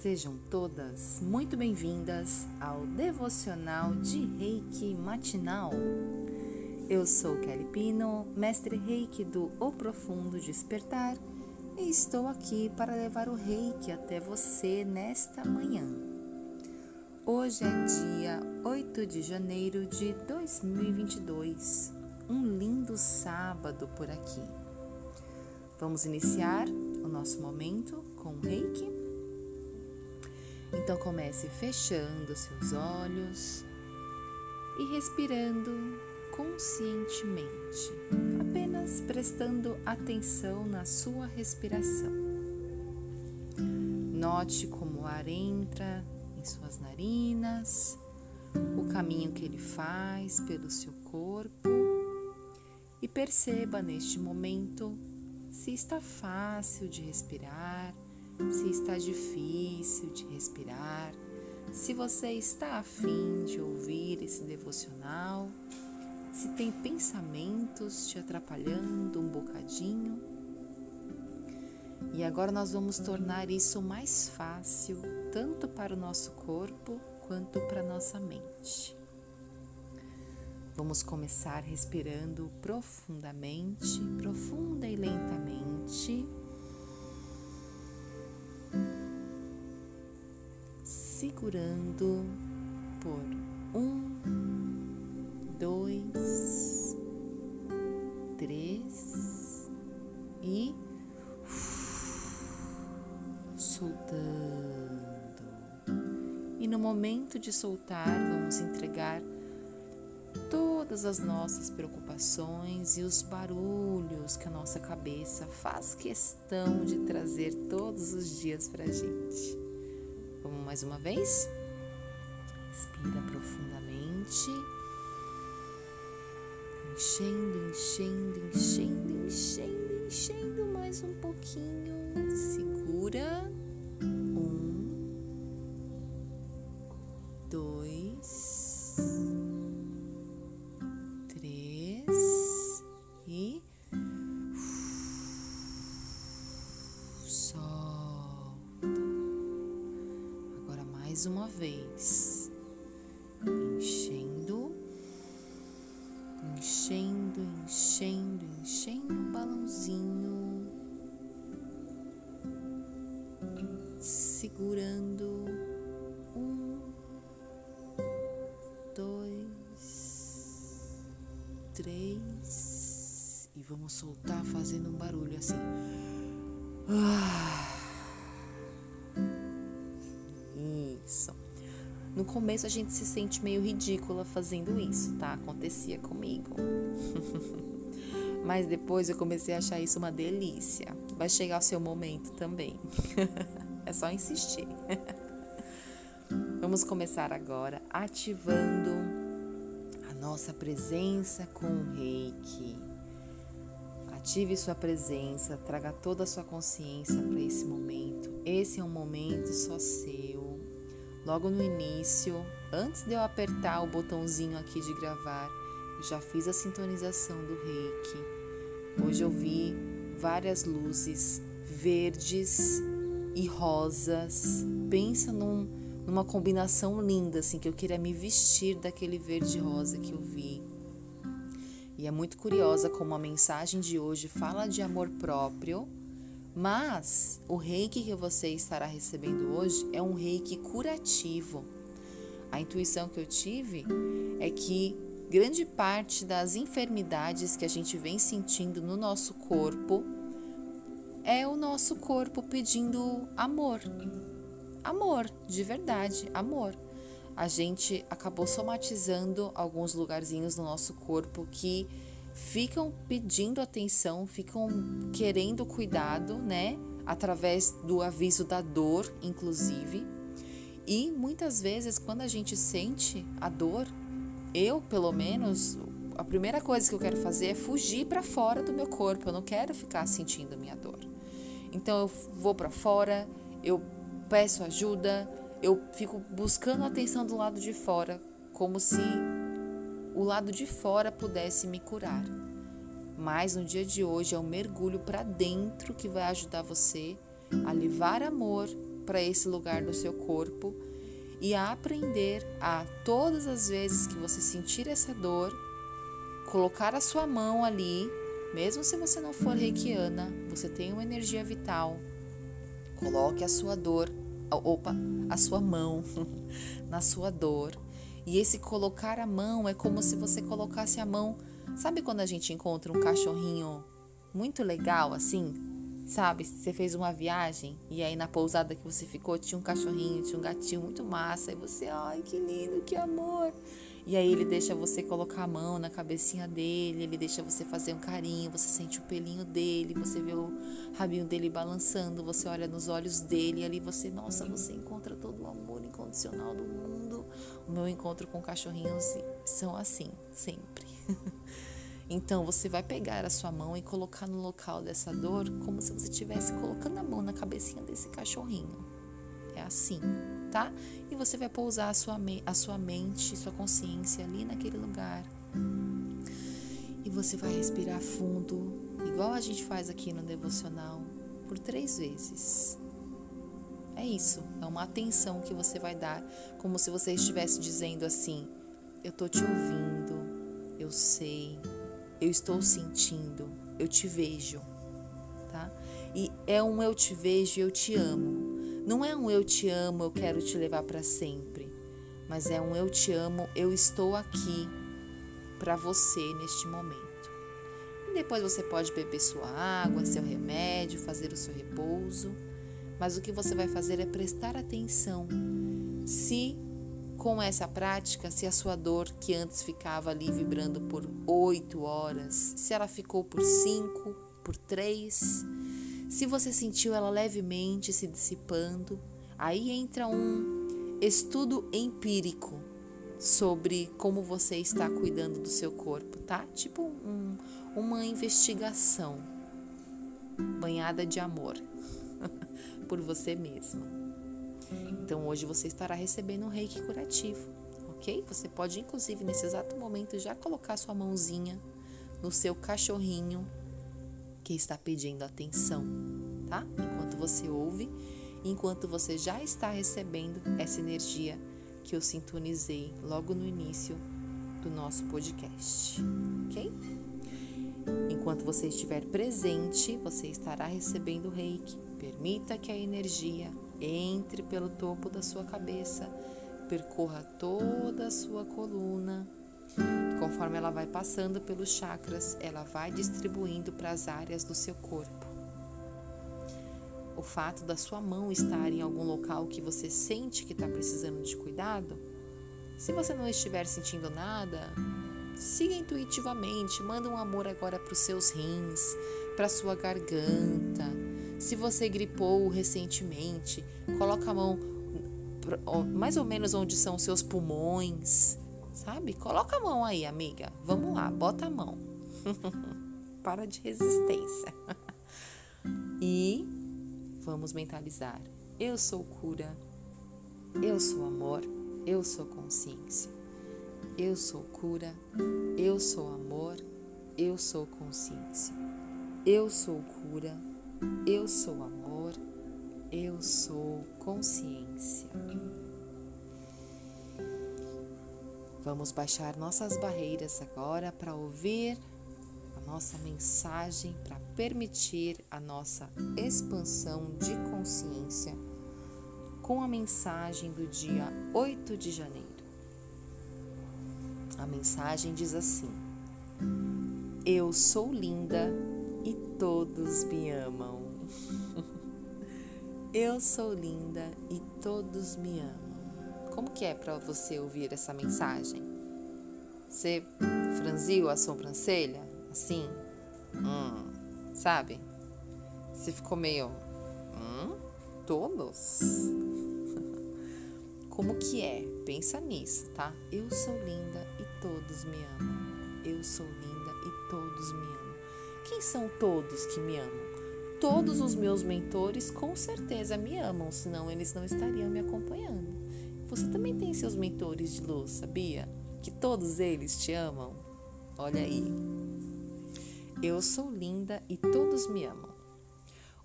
Sejam todas muito bem-vindas ao devocional de Reiki matinal. Eu sou Kelly Pino, mestre Reiki do O Profundo Despertar, e estou aqui para levar o Reiki até você nesta manhã. Hoje é dia 8 de janeiro de 2022, um lindo sábado por aqui. Vamos iniciar o nosso momento com o Reiki? Então comece fechando seus olhos e respirando conscientemente, apenas prestando atenção na sua respiração. Note como o ar entra em suas narinas, o caminho que ele faz pelo seu corpo e perceba neste momento se está fácil de respirar se está difícil de respirar, se você está afim de ouvir esse devocional, se tem pensamentos te atrapalhando um bocadinho. E agora nós vamos tornar isso mais fácil, tanto para o nosso corpo quanto para a nossa mente. Vamos começar respirando profundamente, profunda e lentamente segurando por um, dois, três e soltando. E no momento de soltar, vamos entregar todas as nossas preocupações e os barulhos que a nossa cabeça faz questão de trazer todos os dias para a gente. Vamos mais uma vez? Respira profundamente. Enchendo, enchendo, enchendo, enchendo, enchendo mais um pouquinho. Segura. Três e vamos soltar fazendo um barulho assim. Ah. No começo a gente se sente meio ridícula fazendo isso, tá? Acontecia comigo. Mas depois eu comecei a achar isso uma delícia. Vai chegar o seu momento também. é só insistir. Vamos começar agora ativando nossa presença com o Reiki. Ative sua presença, traga toda a sua consciência para esse momento. Esse é um momento só seu logo no início, antes de eu apertar o botãozinho aqui de gravar, eu já fiz a sintonização do reiki. Hoje eu vi várias luzes verdes e rosas. Pensa num, numa combinação linda, assim, que eu queria me vestir daquele verde rosa que eu vi. E é muito curiosa como a mensagem de hoje fala de amor próprio mas o reiki que você estará recebendo hoje é um reiki curativo. A intuição que eu tive é que grande parte das enfermidades que a gente vem sentindo no nosso corpo é o nosso corpo pedindo amor. Amor, de verdade, amor. A gente acabou somatizando alguns lugarzinhos no nosso corpo que ficam pedindo atenção, ficam querendo cuidado, né? Através do aviso da dor, inclusive. E muitas vezes, quando a gente sente a dor, eu, pelo menos, a primeira coisa que eu quero fazer é fugir para fora do meu corpo. Eu não quero ficar sentindo minha dor. Então eu vou para fora, eu peço ajuda, eu fico buscando a atenção do lado de fora, como se o lado de fora pudesse me curar. Mas no dia de hoje é um mergulho para dentro que vai ajudar você a levar amor para esse lugar do seu corpo e a aprender a todas as vezes que você sentir essa dor, colocar a sua mão ali, mesmo se você não for reikiana, você tem uma energia vital. Coloque a sua dor, opa, a sua mão na sua dor. E esse colocar a mão é como se você colocasse a mão. Sabe quando a gente encontra um cachorrinho muito legal assim? Sabe? Você fez uma viagem e aí na pousada que você ficou tinha um cachorrinho, tinha um gatinho muito massa. E você, ai que lindo, que amor. E aí ele deixa você colocar a mão na cabecinha dele, ele deixa você fazer um carinho, você sente o pelinho dele, você vê o rabinho dele balançando, você olha nos olhos dele e ali você, nossa, você encontra todo o amor incondicional do mundo. O meu encontro com cachorrinhos são assim, sempre. Então você vai pegar a sua mão e colocar no local dessa dor como se você estivesse colocando a mão na cabecinha desse cachorrinho. É assim, tá? E você vai pousar a sua, a sua mente, sua consciência ali naquele lugar. E você vai respirar fundo, igual a gente faz aqui no devocional, por três vezes. É isso, é uma atenção que você vai dar, como se você estivesse dizendo assim: Eu tô te ouvindo, eu sei, eu estou sentindo, eu te vejo, tá? E é um eu te vejo eu te amo. Não é um eu te amo, eu quero te levar para sempre, mas é um eu te amo, eu estou aqui para você neste momento. E depois você pode beber sua água, seu remédio, fazer o seu repouso, mas o que você vai fazer é prestar atenção se com essa prática, se a sua dor, que antes ficava ali vibrando por oito horas, se ela ficou por cinco, por três, se você sentiu ela levemente se dissipando, aí entra um estudo empírico sobre como você está cuidando do seu corpo, tá? Tipo um, uma investigação banhada de amor por você mesma. Então hoje você estará recebendo um reiki curativo, ok? Você pode, inclusive, nesse exato momento, já colocar sua mãozinha no seu cachorrinho que está pedindo atenção, tá? Enquanto você ouve, enquanto você já está recebendo essa energia que eu sintonizei logo no início do nosso podcast, ok? Enquanto você estiver presente, você estará recebendo o reiki. Permita que a energia entre pelo topo da sua cabeça, percorra toda a sua coluna. Conforme ela vai passando pelos chakras, ela vai distribuindo para as áreas do seu corpo. O fato da sua mão estar em algum local que você sente que está precisando de cuidado, se você não estiver sentindo nada, siga intuitivamente, manda um amor agora para os seus rins, para sua garganta, se você gripou recentemente, coloca a mão mais ou menos onde são os seus pulmões, sabe? Coloca a mão aí, amiga. Vamos lá, bota a mão. Para de resistência. e vamos mentalizar. Eu sou cura. Eu sou amor. Eu sou consciência. Eu sou cura. Eu sou amor. Eu sou consciência. Eu sou cura. Eu sou amor, eu sou consciência. Vamos baixar nossas barreiras agora para ouvir a nossa mensagem, para permitir a nossa expansão de consciência com a mensagem do dia 8 de janeiro. A mensagem diz assim: Eu sou linda e todos me amam. Eu sou linda e todos me amam. Como que é para você ouvir essa mensagem? Você franziu a sobrancelha? Assim? Hum, sabe? Você ficou meio. Hum, todos? Como que é? Pensa nisso, tá? Eu sou linda e todos me amam. Eu sou linda e todos me amam. Quem são todos que me amam? Todos os meus mentores com certeza me amam, senão eles não estariam me acompanhando. Você também tem seus mentores de luz, sabia? Que todos eles te amam? Olha aí. Eu sou linda e todos me amam.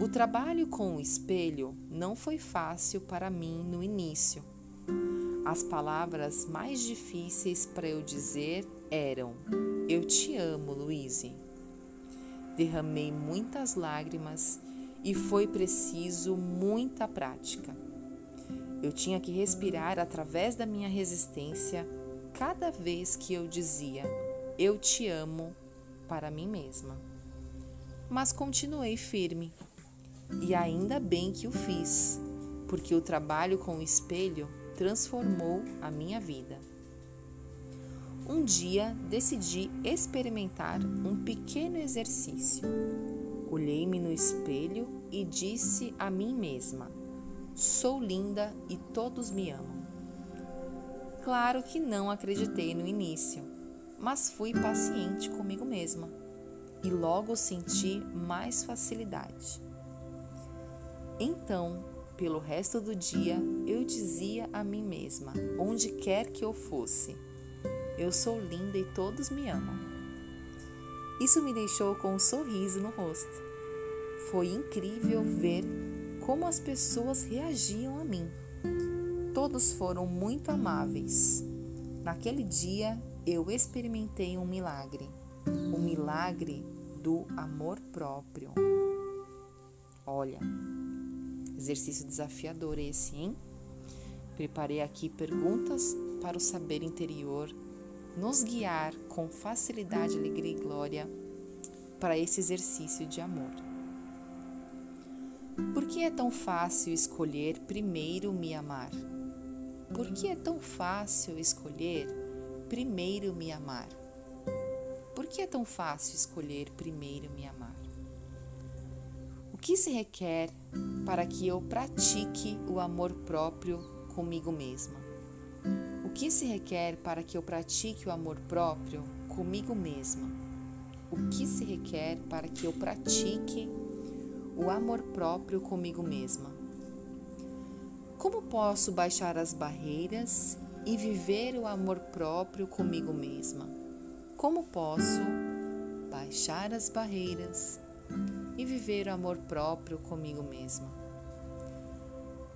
O trabalho com o espelho não foi fácil para mim no início. As palavras mais difíceis para eu dizer eram: Eu te amo, Luíse. Derramei muitas lágrimas e foi preciso muita prática. Eu tinha que respirar através da minha resistência cada vez que eu dizia eu te amo para mim mesma. Mas continuei firme. E ainda bem que o fiz, porque o trabalho com o espelho transformou a minha vida. Um dia decidi experimentar um pequeno exercício. Olhei-me no espelho e disse a mim mesma: Sou linda e todos me amam. Claro que não acreditei no início, mas fui paciente comigo mesma e logo senti mais facilidade. Então, pelo resto do dia, eu dizia a mim mesma, onde quer que eu fosse: Eu sou linda e todos me amam. Isso me deixou com um sorriso no rosto. Foi incrível ver como as pessoas reagiam a mim. Todos foram muito amáveis. Naquele dia eu experimentei um milagre, o milagre do amor próprio. Olha, exercício desafiador esse, hein? Preparei aqui perguntas para o saber interior nos guiar com facilidade, alegria e glória para esse exercício de amor. Por que é tão fácil escolher primeiro me amar? Por que é tão fácil escolher primeiro me amar? Por que é tão fácil escolher primeiro me amar? O que se requer para que eu pratique o amor próprio comigo mesma? O que se requer para que eu pratique o amor próprio comigo mesma? O que se requer para que eu pratique o amor próprio comigo mesma. Como posso baixar as barreiras e viver o amor próprio comigo mesma? Como posso baixar as barreiras e viver o amor próprio comigo mesma?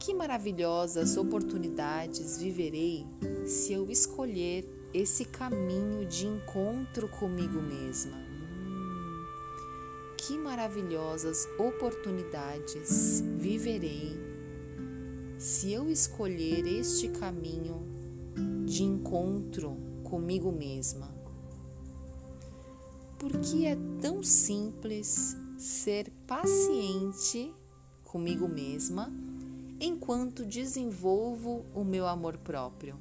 Que maravilhosas oportunidades viverei se eu escolher esse caminho de encontro comigo mesma que maravilhosas oportunidades viverei se eu escolher este caminho de encontro comigo mesma. Porque é tão simples ser paciente comigo mesma enquanto desenvolvo o meu amor próprio.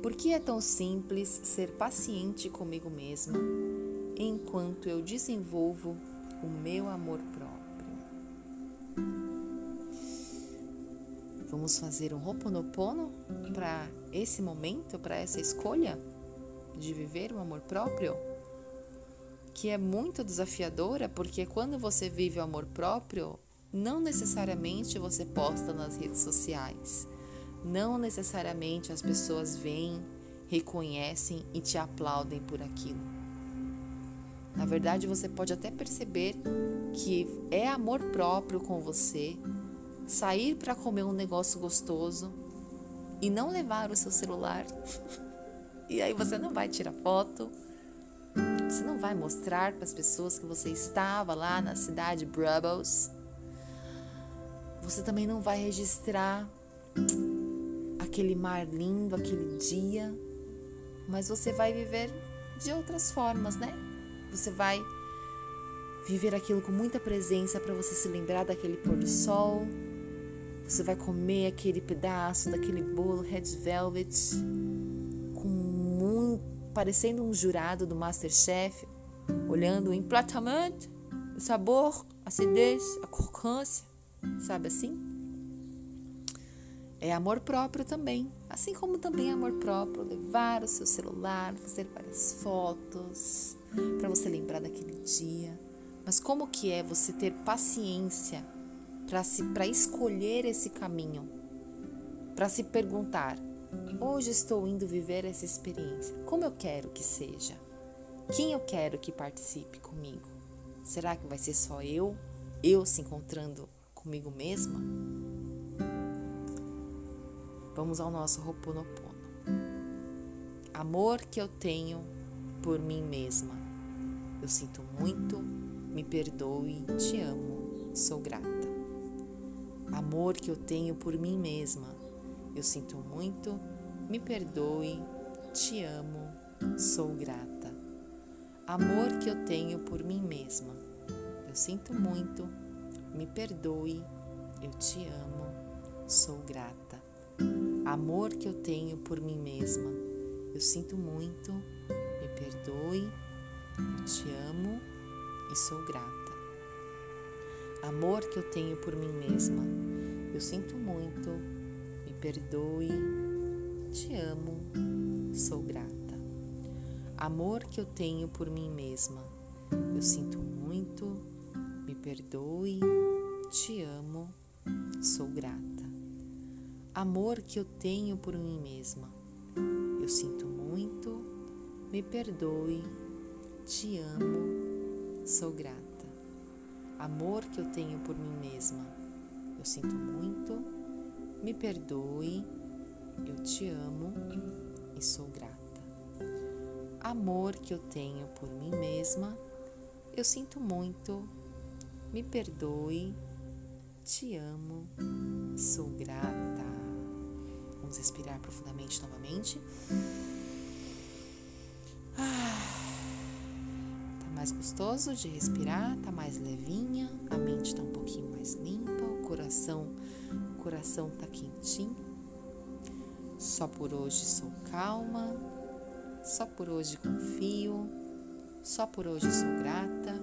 Por que é tão simples ser paciente comigo mesma enquanto eu desenvolvo o meu amor próprio. Vamos fazer um Ho'oponopono para esse momento, para essa escolha de viver o amor próprio, que é muito desafiadora, porque quando você vive o amor próprio, não necessariamente você posta nas redes sociais. Não necessariamente as pessoas veem, reconhecem e te aplaudem por aquilo. Na verdade, você pode até perceber que é amor próprio com você sair para comer um negócio gostoso e não levar o seu celular. e aí você não vai tirar foto, você não vai mostrar para as pessoas que você estava lá na cidade Brussels. Você também não vai registrar aquele mar lindo, aquele dia, mas você vai viver de outras formas, né? Você vai viver aquilo com muita presença para você se lembrar daquele pôr do sol. Você vai comer aquele pedaço daquele bolo red velvet com parecendo um jurado do MasterChef, olhando o emplatamento, o sabor, a acidez, a crocância, sabe assim? É amor próprio também, assim como também é amor próprio levar o seu celular, fazer várias fotos, para você lembrar daquele dia. Mas como que é você ter paciência para se para escolher esse caminho? Para se perguntar: hoje estou indo viver essa experiência. Como eu quero que seja? Quem eu quero que participe comigo? Será que vai ser só eu eu se encontrando comigo mesma, vamos ao nosso Ho'oponopono. Amor que eu tenho por mim mesma. Eu sinto muito, me perdoe, te amo, sou grata. Amor que eu tenho por mim mesma. Eu sinto muito, me perdoe, te amo, sou grata. Amor que eu tenho por mim mesma. Eu sinto muito, me perdoe, eu te amo, sou grata. Amor que eu tenho por mim mesma. Eu sinto muito, me perdoe, eu te amo e sou grata. Amor que eu tenho por mim mesma. Eu sinto muito, me perdoe, te amo, sou grata. Amor que eu tenho por mim mesma. Eu sinto muito, me perdoe, te amo, sou grata. Amor que eu tenho por mim mesma. Eu sinto muito, me perdoe, te amo, sou grata. Amor que eu tenho por mim mesma. Eu sinto muito, me perdoe, eu te amo e sou grata. Amor que eu tenho por mim mesma. Eu sinto muito, me perdoe, te amo, sou grata. Vamos respirar profundamente novamente. Ah, tá mais gostoso de respirar, tá mais levinha, a mente tá um pouquinho mais limpa, o coração, o coração tá quentinho. Só por hoje sou calma, só por hoje confio, só por hoje sou grata.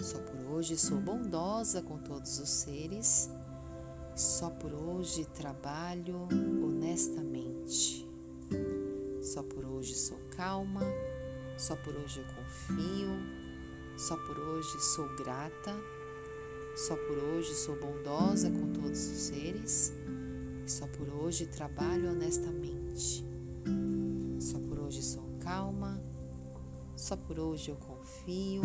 Só por hoje sou bondosa com todos os seres. Só por hoje trabalho honestamente. Só por hoje sou calma. Só por hoje eu confio. Só por hoje sou grata. Só por hoje sou bondosa com todos os seres. Só por hoje trabalho honestamente. Só por hoje sou calma. Só por hoje eu confio.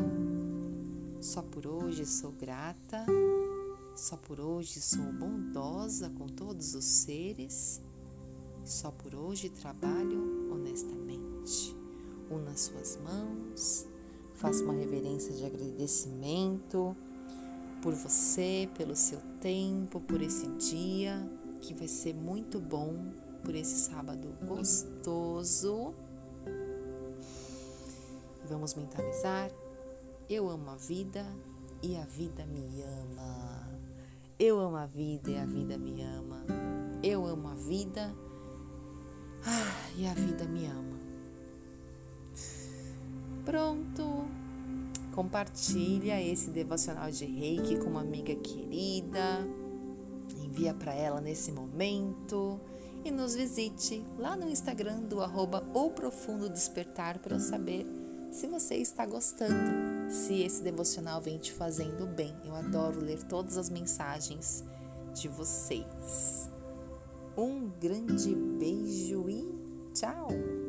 Só por hoje sou grata, só por hoje sou bondosa com todos os seres, só por hoje trabalho honestamente. Una suas mãos, faça uma reverência de agradecimento por você, pelo seu tempo, por esse dia que vai ser muito bom, por esse sábado gostoso. Vamos mentalizar eu amo a vida e a vida me ama. Eu amo a vida e a vida me ama. Eu amo a vida ah, e a vida me ama. Pronto. Compartilha esse devocional de Reiki com uma amiga querida. Envia para ela nesse momento e nos visite lá no Instagram do arroba Profundo Despertar para eu saber se você está gostando se esse devocional vem te fazendo bem. Eu adoro ler todas as mensagens de vocês. Um grande beijo e tchau!